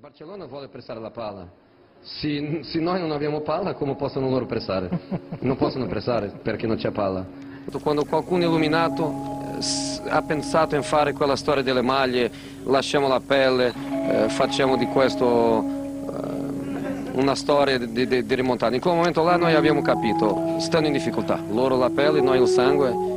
Barcellona vuole pressare la palla. Se, se noi non abbiamo palla, come possono loro pressare? Non possono pressare perché non c'è palla. Quando qualcuno illuminato eh, ha pensato in fare quella storia delle maglie, lasciamo la pelle, eh, facciamo di questo eh, una storia di, di- di rimontata. In quel momento là noi abbiamo capito, stanno in difficoltà. Loro la pelle, noi il sangue,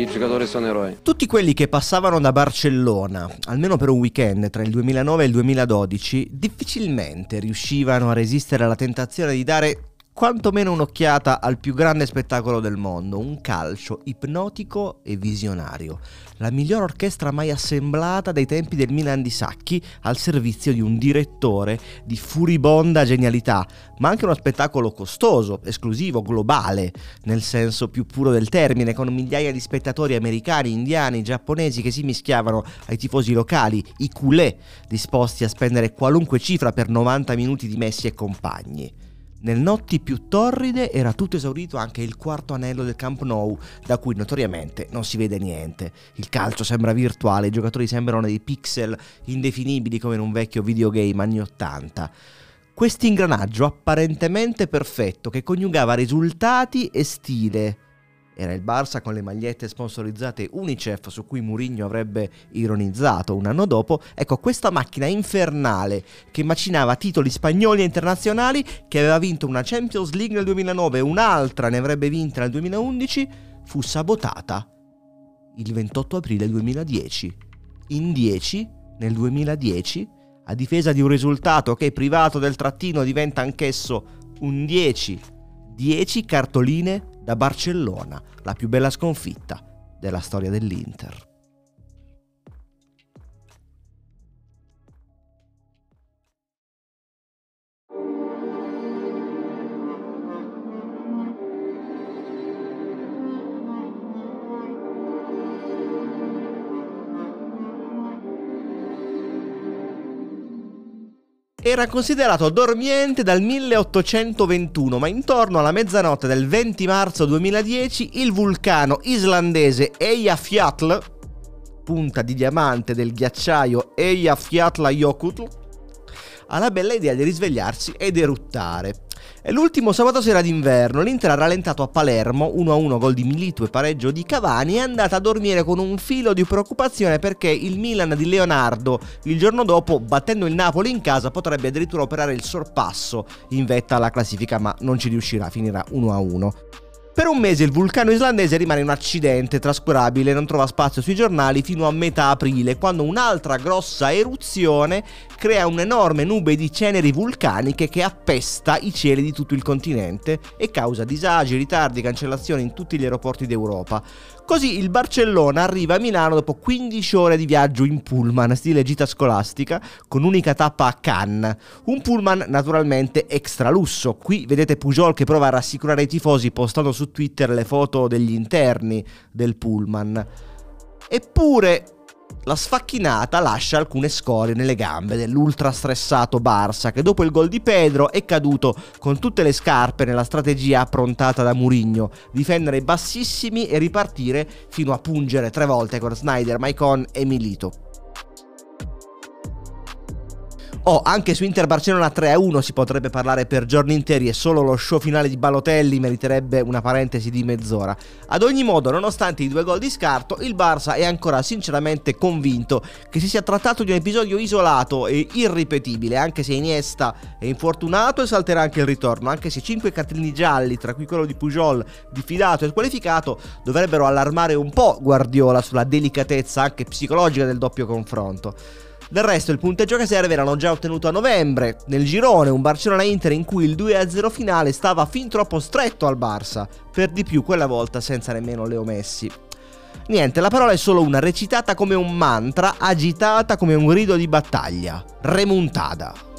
i giocatori sono eroi. Tutti quelli che passavano da Barcellona, almeno per un weekend tra il 2009 e il 2012, difficilmente riuscivano a resistere alla tentazione di dare quantomeno un'occhiata al più grande spettacolo del mondo, un calcio ipnotico e visionario. La miglior orchestra mai assemblata dai tempi del Milan di Sacchi al servizio di un direttore di furibonda genialità, ma anche uno spettacolo costoso, esclusivo, globale, nel senso più puro del termine, con migliaia di spettatori americani, indiani, giapponesi che si mischiavano ai tifosi locali, i culé, disposti a spendere qualunque cifra per 90 minuti di Messi e compagni. Nel notti più torride era tutto esaurito anche il quarto anello del Camp Nou, da cui notoriamente non si vede niente. Il calcio sembra virtuale, i giocatori sembrano dei pixel indefinibili come in un vecchio videogame anni 80. Questo ingranaggio apparentemente perfetto che coniugava risultati e stile. Era il Barça con le magliette sponsorizzate Unicef su cui Mourinho avrebbe ironizzato un anno dopo. Ecco, questa macchina infernale che macinava titoli spagnoli e internazionali, che aveva vinto una Champions League nel 2009 e un'altra ne avrebbe vinta nel 2011, fu sabotata il 28 aprile 2010. In 10, nel 2010, a difesa di un risultato che privato del trattino diventa anch'esso un 10. 10 cartoline da Barcellona, la più bella sconfitta della storia dell'Inter. Era considerato dormiente dal 1821, ma intorno alla mezzanotte del 20 marzo 2010 il vulcano islandese Eyjafjall, punta di diamante del ghiacciaio Eyjafjallajökull, ha la bella idea di risvegliarsi ed eruttare. L'ultimo sabato sera d'inverno, l'Inter ha rallentato a Palermo 1-1 gol di Milito e pareggio di Cavani è andata a dormire con un filo di preoccupazione perché il Milan di Leonardo il giorno dopo, battendo il Napoli in casa, potrebbe addirittura operare il sorpasso in vetta alla classifica, ma non ci riuscirà, finirà 1-1. Per un mese il vulcano islandese rimane un accidente trascurabile, non trova spazio sui giornali fino a metà aprile, quando un'altra grossa eruzione crea un'enorme nube di ceneri vulcaniche che appesta i cieli di tutto il continente e causa disagi, ritardi, cancellazioni in tutti gli aeroporti d'Europa. Così il Barcellona arriva a Milano dopo 15 ore di viaggio in pullman, stile gita scolastica, con unica tappa a Cannes. Un pullman naturalmente extra lusso. Qui vedete Pujol che prova a rassicurare i tifosi postando su Twitter le foto degli interni del pullman. Eppure la sfacchinata lascia alcune scorie nelle gambe dell'ultra stressato Barça che dopo il gol di Pedro è caduto con tutte le scarpe nella strategia approntata da Murigno, difendere bassissimi e ripartire fino a pungere tre volte con Snyder, Maicon e Milito. Oh, anche su Inter Barcellona 3-1 si potrebbe parlare per giorni interi e solo lo show finale di Balotelli meriterebbe una parentesi di mezz'ora. Ad ogni modo, nonostante i due gol di scarto, il Barça è ancora sinceramente convinto che si sia trattato di un episodio isolato e irripetibile, anche se Iniesta è infortunato e salterà anche il ritorno, anche se 5 cartellini gialli, tra cui quello di Pujol, diffidato e squalificato, dovrebbero allarmare un po' Guardiola sulla delicatezza anche psicologica del doppio confronto. Del resto il punteggio che serve erano già ottenuto a novembre, nel girone un Barcellona-Inter in cui il 2-0 finale stava fin troppo stretto al Barça, per di più quella volta senza nemmeno Leo Messi. Niente, la parola è solo una recitata come un mantra, agitata come un grido di battaglia. Remontada.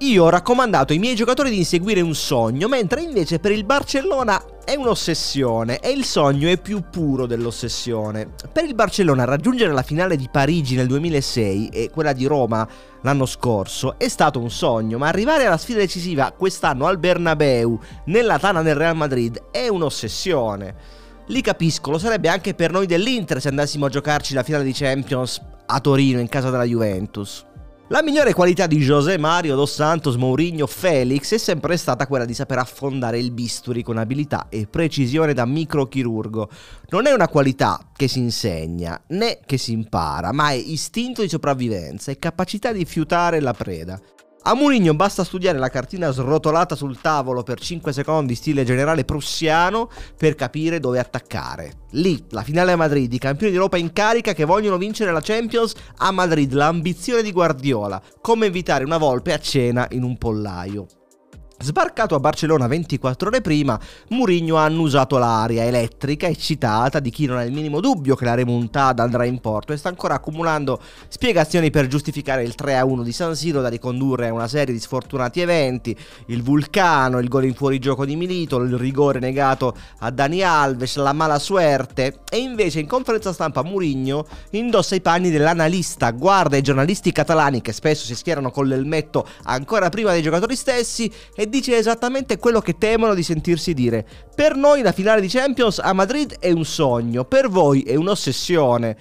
Io ho raccomandato ai miei giocatori di inseguire un sogno, mentre invece per il Barcellona è un'ossessione e il sogno è più puro dell'ossessione. Per il Barcellona raggiungere la finale di Parigi nel 2006 e quella di Roma l'anno scorso è stato un sogno, ma arrivare alla sfida decisiva quest'anno al Bernabeu, nella tana del Real Madrid, è un'ossessione. Li capisco, lo sarebbe anche per noi dell'Inter se andassimo a giocarci la finale di Champions a Torino in casa della Juventus. La migliore qualità di José Mario dos Santos, Mourinho, Felix è sempre stata quella di saper affondare il bisturi con abilità e precisione da microchirurgo. Non è una qualità che si insegna né che si impara, ma è istinto di sopravvivenza e capacità di fiutare la preda. A Mourinho basta studiare la cartina srotolata sul tavolo per 5 secondi stile generale prussiano per capire dove attaccare. Lì, la finale a Madrid, i campioni d'Europa in carica che vogliono vincere la Champions a Madrid, l'ambizione di Guardiola, come invitare una volpe a cena in un pollaio. Sbarcato a Barcellona 24 ore prima, Mourinho ha annusato l'aria elettrica eccitata di chi non ha il minimo dubbio che la remontata andrà in porto e sta ancora accumulando spiegazioni per giustificare il 3-1 di San Siro da ricondurre a una serie di sfortunati eventi, il vulcano, il gol in fuorigioco di Milito, il rigore negato a Dani Alves, la mala suerte. E invece in conferenza stampa Mourinho indossa i panni dell'analista, guarda i giornalisti catalani che spesso si schierano con l'elmetto ancora prima dei giocatori stessi e dice esattamente quello che temono di sentirsi dire. Per noi la finale di Champions a Madrid è un sogno, per voi è un'ossessione.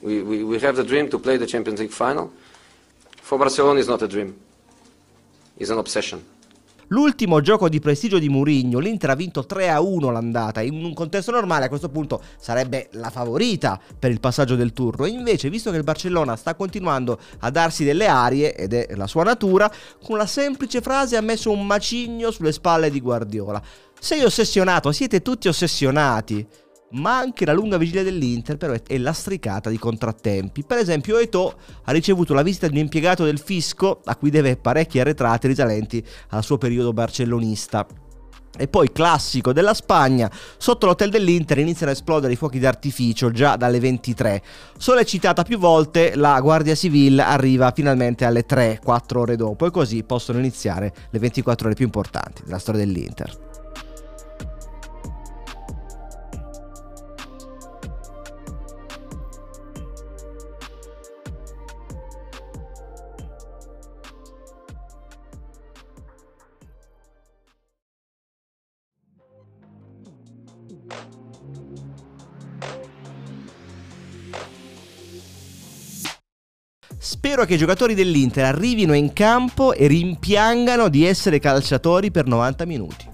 We, we, we have the dream to play the Champions League final. For Barcelona it's not a dream. It's an obsession. L'ultimo gioco di prestigio di Mourinho, l'Inter ha vinto 3-1 l'andata, in un contesto normale a questo punto sarebbe la favorita per il passaggio del turno, invece visto che il Barcellona sta continuando a darsi delle arie, ed è la sua natura, con la semplice frase ha messo un macigno sulle spalle di Guardiola. Sei ossessionato, siete tutti ossessionati ma anche la lunga vigilia dell'Inter però è lastricata di contrattempi. Per esempio Eto'o ha ricevuto la visita di un impiegato del fisco a cui deve parecchi arretrati risalenti al suo periodo barcellonista. E poi classico della Spagna, sotto l'hotel dell'Inter iniziano a esplodere i fuochi d'artificio già dalle 23. Sollecitata più volte, la Guardia Civile arriva finalmente alle 3-4 ore dopo e così possono iniziare le 24 ore più importanti della storia dell'Inter. Spero che i giocatori dell'Inter arrivino in campo e rimpiangano di essere calciatori per 90 minuti.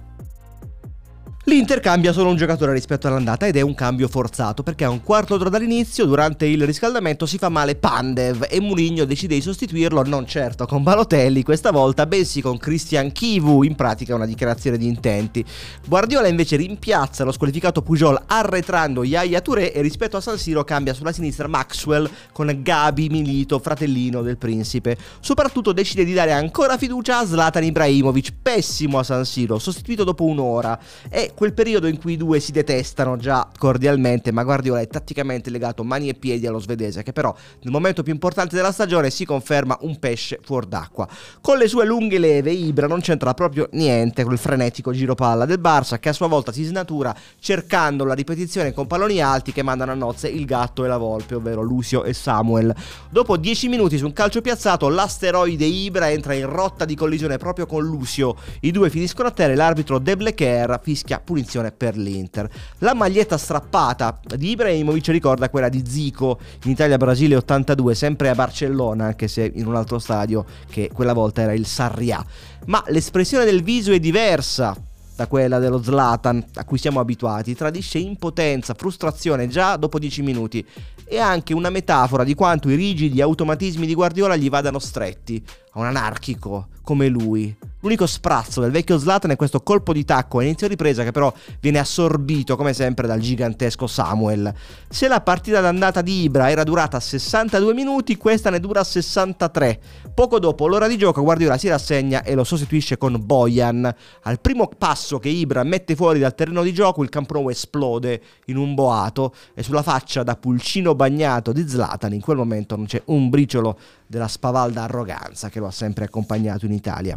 L'Inter cambia solo un giocatore rispetto all'andata ed è un cambio forzato perché a un quarto d'ora dall'inizio, durante il riscaldamento, si fa male Pandev e Mourinho decide di sostituirlo non certo con Balotelli questa volta, bensì con Christian Kivu, in pratica una dichiarazione di intenti. Guardiola invece rimpiazza lo squalificato Pujol arretrando Yaya Touré e rispetto a San Siro cambia sulla sinistra Maxwell con Gabi Milito, fratellino del principe. Soprattutto decide di dare ancora fiducia a Zlatan Ibrahimovic, pessimo a San Siro, sostituito dopo un'ora. E quel periodo in cui i due si detestano già cordialmente, ma Guardiola è tatticamente legato mani e piedi allo svedese, che però nel momento più importante della stagione si conferma un pesce fuor d'acqua. Con le sue lunghe leve, Ibra non c'entra proprio niente con il frenetico giro palla del Barça, che a sua volta si snatura cercando la ripetizione con palloni alti che mandano a nozze il gatto e la volpe, ovvero Lucio e Samuel. Dopo 10 minuti su un calcio piazzato, l'asteroide Ibra entra in rotta di collisione proprio con Lucio. I due finiscono a terra e l'arbitro De Blecher fischia punizione per l'Inter. La maglietta strappata di Ibrahimovic ricorda quella di Zico in Italia-Brasile 82, sempre a Barcellona, anche se in un altro stadio che quella volta era il Sarrià. Ma l'espressione del viso è diversa da quella dello Zlatan a cui siamo abituati, tradisce impotenza, frustrazione già dopo 10 minuti e anche una metafora di quanto i rigidi automatismi di Guardiola gli vadano stretti a un anarchico come lui. L'unico sprazzo del vecchio Zlatan è questo colpo di tacco a inizio ripresa che però viene assorbito come sempre dal gigantesco Samuel. Se la partita d'andata di Ibra era durata 62 minuti, questa ne dura 63. Poco dopo l'ora di gioco Guardiola si rassegna e lo sostituisce con Boyan. Al primo passo che Ibra mette fuori dal terreno di gioco il campo nuovo esplode in un boato e sulla faccia da pulcino bagnato di Zlatan in quel momento non c'è un briciolo della spavalda arroganza che lo ha sempre accompagnato in Italia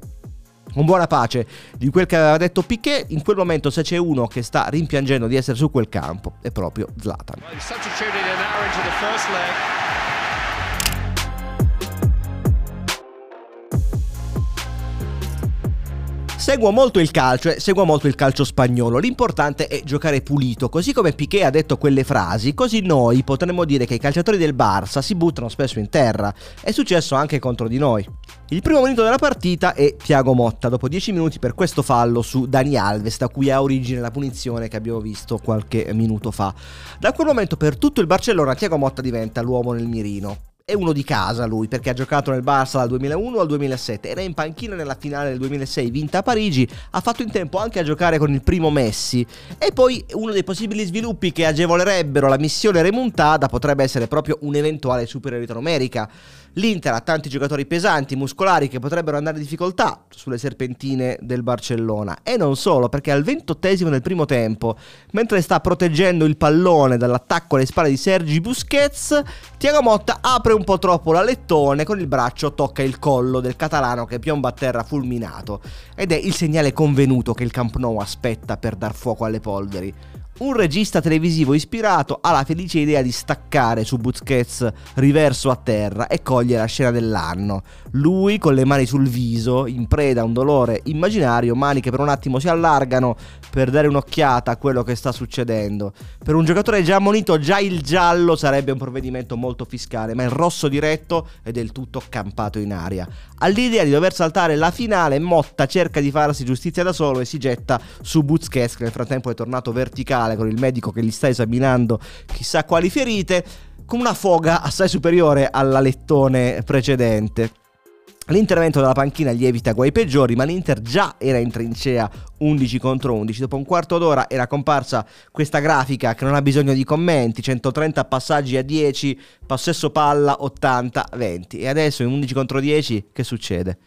con buona pace di quel che aveva detto Piquet, in quel momento se c'è uno che sta rimpiangendo di essere su quel campo è proprio Zlatan. Seguo molto il calcio e seguo molto il calcio spagnolo. L'importante è giocare pulito. Così come Piquet ha detto quelle frasi, così noi potremmo dire che i calciatori del Barça si buttano spesso in terra. È successo anche contro di noi. Il primo minuto della partita è Thiago Motta, dopo 10 minuti per questo fallo su Dani Alves, da cui ha origine la punizione che abbiamo visto qualche minuto fa. Da quel momento per tutto il Barcellona Thiago Motta diventa l'uomo nel mirino. È uno di casa lui perché ha giocato nel Barça dal 2001 al 2007, era in panchina nella finale del 2006 vinta a Parigi, ha fatto in tempo anche a giocare con il primo Messi e poi uno dei possibili sviluppi che agevolerebbero la missione remontada potrebbe essere proprio un'eventuale superiorità numerica. L'Inter ha tanti giocatori pesanti, muscolari che potrebbero andare in difficoltà sulle serpentine del Barcellona. E non solo, perché al ventottesimo del primo tempo, mentre sta proteggendo il pallone dall'attacco alle spalle di Sergi Busquets, Tiago Motta apre un po' troppo la lettone, con il braccio tocca il collo del catalano che piomba a terra fulminato. Ed è il segnale convenuto che il Camp Nou aspetta per dar fuoco alle polveri un regista televisivo ispirato ha la felice idea di staccare su Busquets riverso a terra e cogliere la scena dell'anno. Lui con le mani sul viso, in preda a un dolore immaginario, mani che per un attimo si allargano per dare un'occhiata a quello che sta succedendo. Per un giocatore già ammonito, già il giallo sarebbe un provvedimento molto fiscale, ma il rosso diretto è del tutto campato in aria. All'idea di dover saltare la finale, Motta cerca di farsi giustizia da solo e si getta su Busquets, che nel frattempo è tornato verticale con il medico che gli sta esaminando chissà quali ferite, con una foga assai superiore alla lettone precedente. L'intervento della panchina gli evita guai peggiori, ma l'Inter già era in trincea 11 contro 11. Dopo un quarto d'ora era comparsa questa grafica che non ha bisogno di commenti, 130 passaggi a 10, possesso palla 80-20. E adesso in 11 contro 10 che succede?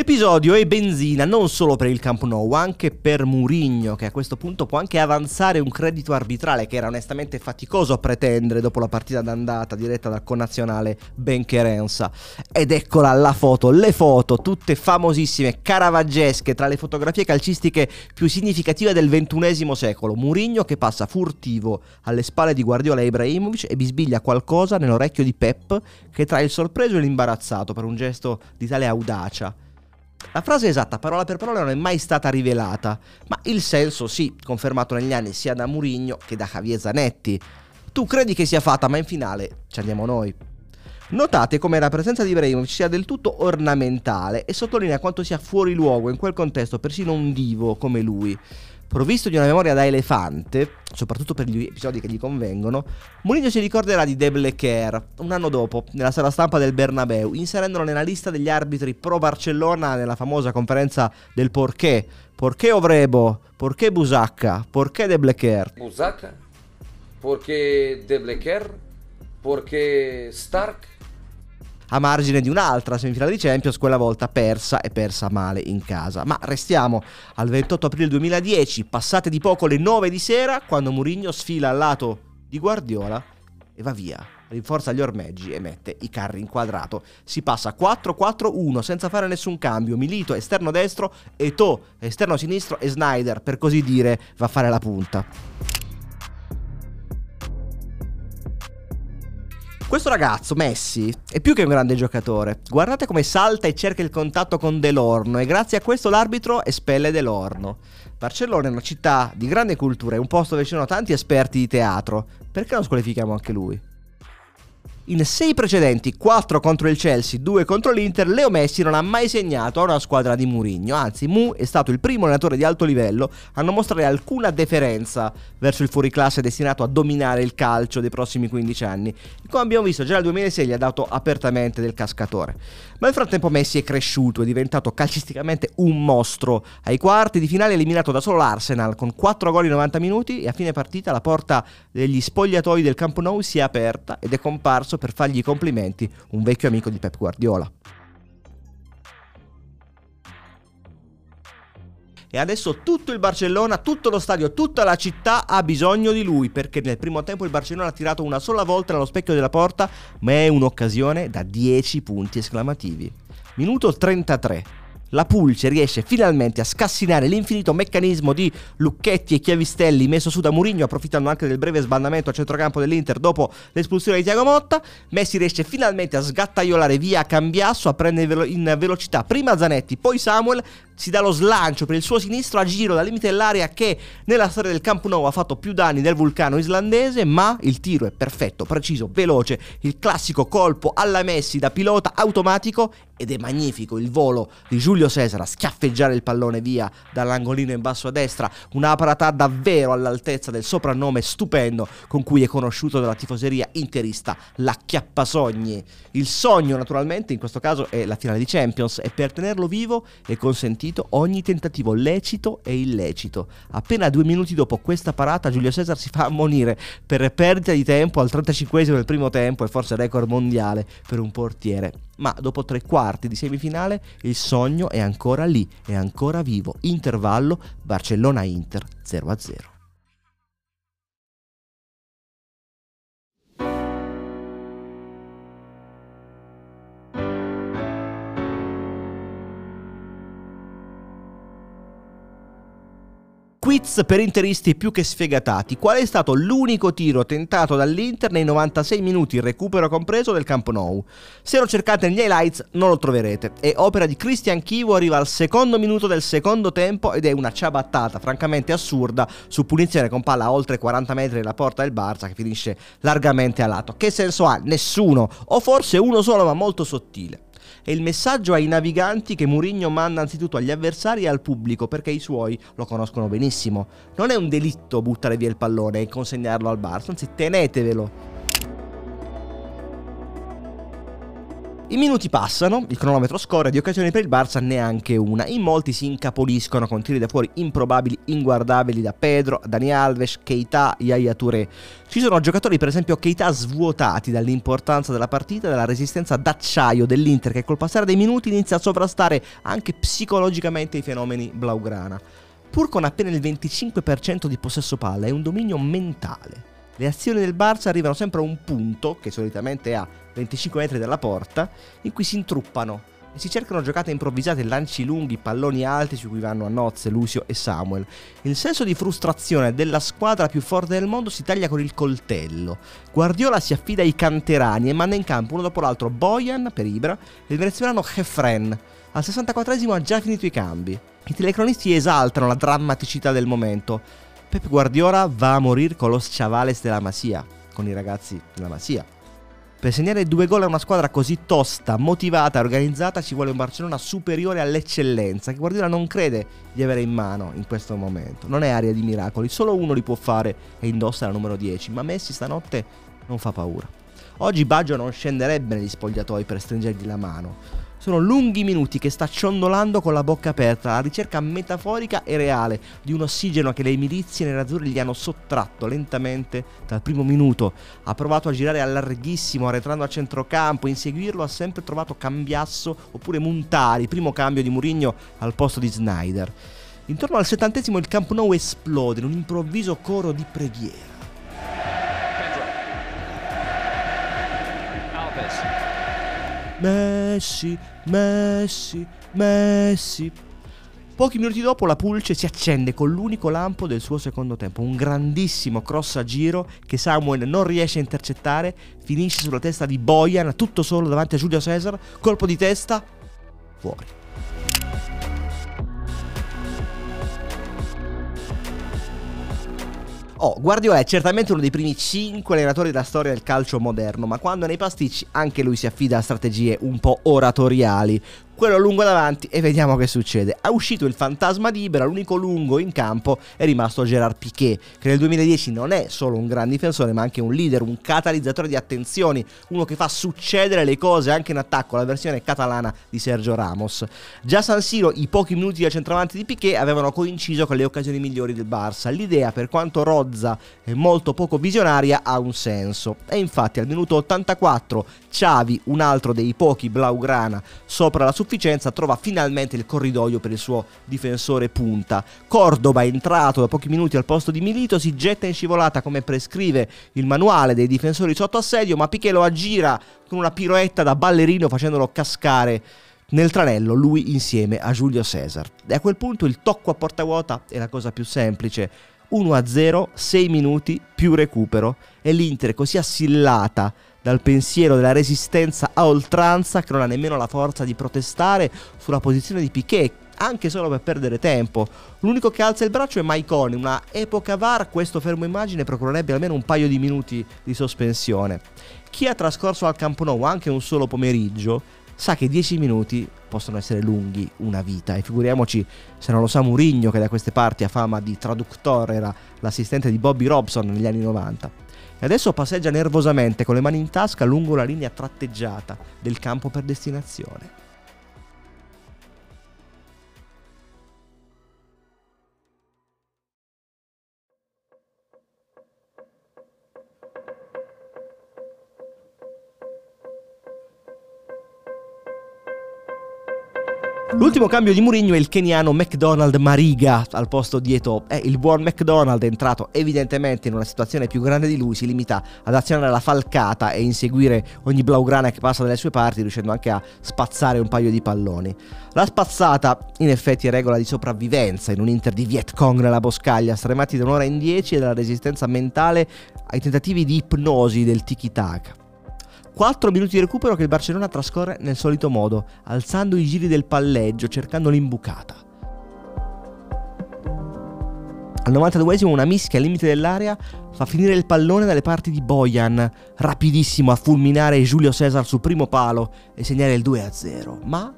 L'episodio è benzina non solo per il Camp Nou, anche per Murigno, che a questo punto può anche avanzare un credito arbitrale che era onestamente faticoso pretendere dopo la partita d'andata diretta dal connazionale Ben Kerensa. Ed eccola la foto, le foto, tutte famosissime, caravaggesche, tra le fotografie calcistiche più significative del XXI secolo. Murigno che passa furtivo alle spalle di Guardiola e Ibrahimovic e bisbiglia qualcosa nell'orecchio di Pep che trae il sorpreso e l'imbarazzato per un gesto di tale audacia. La frase esatta, parola per parola, non è mai stata rivelata, ma il senso sì, confermato negli anni sia da Murigno che da Javier Zanetti. Tu credi che sia fatta, ma in finale ci andiamo noi. Notate come la presenza di Ibrahimovic sia del tutto ornamentale e sottolinea quanto sia fuori luogo in quel contesto persino un divo come lui. Provvisto di una memoria da elefante, soprattutto per gli episodi che gli convengono, Mourinho si ricorderà di De Blecher un anno dopo, nella sala stampa del Bernabeu, inserendolo nella lista degli arbitri pro Barcellona nella famosa conferenza del Porché. Porché Ovrebo? Porché Busacca? Porché De Blecher? Busacca? Porché De Blecher? Porché Stark? A margine di un'altra semifinale di Champions, quella volta persa e persa male in casa. Ma restiamo al 28 aprile 2010, passate di poco le 9 di sera, quando Mourinho sfila al lato di Guardiola e va via. Rinforza gli ormeggi e mette i carri in quadrato. Si passa 4-4-1 senza fare nessun cambio. Milito esterno destro, Eto esterno sinistro e Snyder, per così dire, va a fare la punta. Questo ragazzo, Messi, è più che un grande giocatore. Guardate come salta e cerca il contatto con Delorno e grazie a questo l'arbitro espelle Delorno. Barcellona è una città di grande cultura, è un posto dove ci sono tanti esperti di teatro. Perché non squalifichiamo anche lui? In sei precedenti, 4 contro il Chelsea, 2 contro l'Inter, Leo Messi non ha mai segnato a una squadra di Murigno, anzi Mu è stato il primo allenatore di alto livello a non mostrare alcuna deferenza verso il fuoriclasse destinato a dominare il calcio dei prossimi 15 anni. Come abbiamo visto già nel 2006 gli ha dato apertamente del cascatore. Ma nel frattempo Messi è cresciuto, è diventato calcisticamente un mostro. Ai quarti di finale eliminato da solo l'Arsenal con 4 gol in 90 minuti e a fine partita la porta degli spogliatoi del Camp Nou si è aperta ed è comparso per fargli i complimenti un vecchio amico di Pep Guardiola. E adesso tutto il Barcellona, tutto lo stadio, tutta la città ha bisogno di lui perché nel primo tempo il Barcellona ha tirato una sola volta nello specchio della porta, ma è un'occasione da 10 punti esclamativi. Minuto 33. La Pulce riesce finalmente a scassinare l'infinito meccanismo di lucchetti e chiavistelli messo su da Murigno, approfittando anche del breve sbandamento a centrocampo dell'Inter dopo l'espulsione di Tiago Motta. Messi riesce finalmente a sgattaiolare via Cambiasso, a prendere in velocità prima Zanetti, poi Samuel, si dà lo slancio per il suo sinistro a giro dal limite dell'area che nella storia del Camp Nou ha fatto più danni del vulcano islandese, ma il tiro è perfetto, preciso, veloce, il classico colpo alla Messi da pilota automatico ed è magnifico il volo di Giulio Cesar a schiaffeggiare il pallone via dall'angolino in basso a destra, una parata davvero all'altezza del soprannome stupendo con cui è conosciuto dalla tifoseria interista, la Chiappasogni. Il sogno naturalmente in questo caso è la finale di Champions e per tenerlo vivo è consentito ogni tentativo lecito e illecito. Appena due minuti dopo questa parata Giulio Cesar si fa ammonire per perdita di tempo al 35 del primo tempo e forse record mondiale per un portiere ma dopo tre quarti di semifinale il sogno è ancora lì, è ancora vivo. Intervallo Barcellona-Inter 0-0. Quiz per interisti più che sfegatati. Qual è stato l'unico tiro tentato dall'Inter nei 96 minuti, recupero compreso del Camp Nou? Se lo cercate negli highlights non lo troverete. È opera di Christian Chivo, arriva al secondo minuto del secondo tempo ed è una ciabattata francamente assurda su punizione con palla a oltre 40 metri dalla porta del Barça che finisce largamente a lato. Che senso ha? Nessuno, o forse uno solo ma molto sottile è il messaggio ai naviganti che Mourinho manda anzitutto agli avversari e al pubblico perché i suoi lo conoscono benissimo. Non è un delitto buttare via il pallone e consegnarlo al Barça, anzi tenetevelo. I minuti passano, il cronometro scorre, di occasioni per il Barça neanche una. In molti si incapoliscono con tiri da fuori improbabili, inguardabili da Pedro, Dani Alves, Keita, Yaya Touré. Ci sono giocatori, per esempio Keita, svuotati dall'importanza della partita e dalla resistenza d'acciaio dell'Inter che col passare dei minuti inizia a sovrastare anche psicologicamente i fenomeni blaugrana. Pur con appena il 25% di possesso palla è un dominio mentale. Le azioni del Barça arrivano sempre a un punto, che solitamente è a 25 metri dalla porta, in cui si intruppano e si cercano giocate improvvisate, lanci lunghi, palloni alti su cui vanno a nozze Lucio e Samuel. Il senso di frustrazione della squadra più forte del mondo si taglia con il coltello. Guardiola si affida ai canterani e manda in campo uno dopo l'altro Boyan per Ibra e il venezuelano Jefren. Al 64esimo ha già finito i cambi. I telecronisti esaltano la drammaticità del momento. Pep Guardiola va a morire con los chavales della Masia, con i ragazzi della Masia. Per segnare due gol a una squadra così tosta, motivata e organizzata ci vuole un Barcellona superiore all'eccellenza che Guardiola non crede di avere in mano in questo momento. Non è aria di miracoli, solo uno li può fare e indossa la numero 10, ma Messi stanotte non fa paura. Oggi Baggio non scenderebbe negli spogliatoi per stringergli la mano. Sono lunghi minuti che sta ciondolando con la bocca aperta, alla ricerca metaforica e reale di un ossigeno che le milizie nerazzurre gli hanno sottratto lentamente dal primo minuto. Ha provato a girare a larghissimo, arretrando a centrocampo, inseguirlo ha sempre trovato Cambiasso oppure Muntari, primo cambio di Murigno al posto di Snyder. Intorno al settantesimo il Camp Nou esplode in un improvviso coro di preghiera. Messi, Messi, Messi. Pochi minuti dopo la Pulce si accende con l'unico lampo del suo secondo tempo, un grandissimo cross a giro che Samuel non riesce a intercettare, finisce sulla testa di Boyan, tutto solo davanti a Giulio Cesar, colpo di testa, fuori. Oh, Guardiola è certamente uno dei primi 5 allenatori della storia del calcio moderno, ma quando nei pasticci anche lui si affida a strategie un po' oratoriali, quello lungo davanti e vediamo che succede. Ha uscito il fantasma di Ibra, l'unico lungo in campo è rimasto Gerard Piquet, che nel 2010 non è solo un gran difensore ma anche un leader, un catalizzatore di attenzioni, uno che fa succedere le cose anche in attacco, la versione catalana di Sergio Ramos. Già San Siro i pochi minuti da centravanti di Piquet avevano coinciso con le occasioni migliori del Barça. L'idea, per quanto rozza e molto poco visionaria, ha un senso. E infatti al minuto 84 Xavi, un altro dei pochi blaugrana sopra la sufficienza, trova finalmente il corridoio per il suo difensore punta. Cordoba, entrato da pochi minuti al posto di Milito, si getta in scivolata come prescrive il manuale dei difensori sotto assedio, ma Piquet lo aggira con una piroetta da ballerino facendolo cascare Nel tranello lui insieme a Giulio Cesar. E a quel punto il tocco a porta vuota è la cosa più semplice. 1-0, 6 minuti più recupero e l'Inter così assillata dal pensiero della resistenza a oltranza che non ha nemmeno la forza di protestare sulla posizione di Piquet, anche solo per perdere tempo. L'unico che alza il braccio è Maicon, una epoca VAR questo fermo immagine procurerebbe almeno un paio di minuti di sospensione. Chi ha trascorso al Camp Nou anche un solo pomeriggio sa che 10 minuti possono essere lunghi una vita e figuriamoci se non lo sa Murigno che da queste parti ha fama di traduttore, era l'assistente di Bobby Robson negli anni 90. E adesso passeggia nervosamente con le mani in tasca lungo la linea tratteggiata del campo per destinazione. L'ultimo cambio di Mourinho è il keniano McDonald Mariga al posto di Eto. Eh, il buon McDonald è entrato evidentemente in una situazione più grande di lui, si limita ad azionare la falcata e inseguire ogni blaugrana che passa dalle sue parti, riuscendo anche a spazzare un paio di palloni. La spazzata in effetti è regola di sopravvivenza in un Inter di Viet Cong nella boscaglia, stremati da un'ora in dieci e dalla resistenza mentale ai tentativi di ipnosi del tiki-taka. 4 minuti di recupero che il Barcellona trascorre nel solito modo, alzando i giri del palleggio, cercando l'imbucata. Al 92esimo una mischia al limite dell'area fa finire il pallone dalle parti di Bojan, rapidissimo a fulminare Giulio Cesar sul primo palo e segnare il 2-0. Ma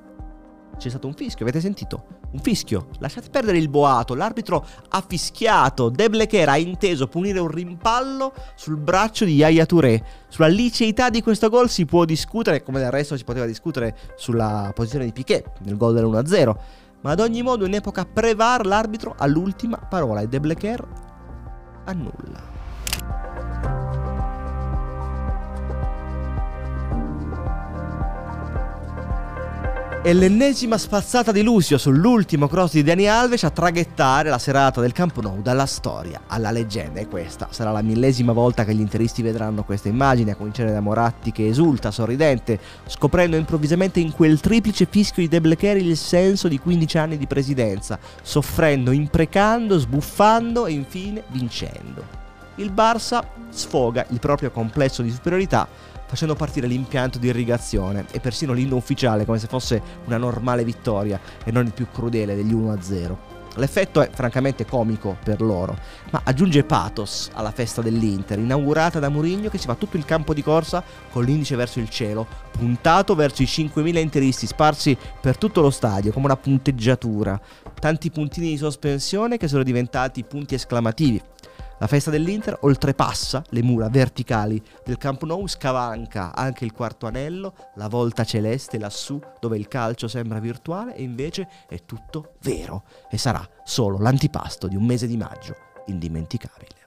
c'è stato un fischio, avete sentito? Un fischio. Lasciate perdere il boato. L'arbitro ha fischiato. De Blecher ha inteso punire un rimpallo sul braccio di Yaya Touré. Sulla liceità di questo gol si può discutere, come del resto si poteva discutere sulla posizione di Piquet nel gol dell'1-0. Ma ad ogni modo in epoca pre-VAR l'arbitro ha l'ultima parola e De Blecher annulla. E l'ennesima spazzata di Lucio sull'ultimo cross di Dani Alves a traghettare la serata del Camp Nou dalla storia alla leggenda. E questa sarà la millesima volta che gli interisti vedranno questa immagine, a cominciare da Moratti che esulta, sorridente, scoprendo improvvisamente in quel triplice fischio di De Blecheri il senso di 15 anni di presidenza, soffrendo, imprecando, sbuffando e infine vincendo. Il Barça sfoga il proprio complesso di superiorità facendo partire l'impianto di irrigazione e persino l'inno ufficiale come se fosse una normale vittoria e non il più crudele degli 1-0. L'effetto è francamente comico per loro, ma aggiunge pathos alla festa dell'Inter, inaugurata da Mourinho che si fa tutto il campo di corsa con l'indice verso il cielo, puntato verso i 5.000 interisti sparsi per tutto lo stadio come una punteggiatura, tanti puntini di sospensione che sono diventati punti esclamativi. La festa dell'Inter oltrepassa le mura verticali del Camp Nou, scavanca anche il quarto anello, la volta celeste lassù dove il calcio sembra virtuale e invece è tutto vero e sarà solo l'antipasto di un mese di maggio indimenticabile.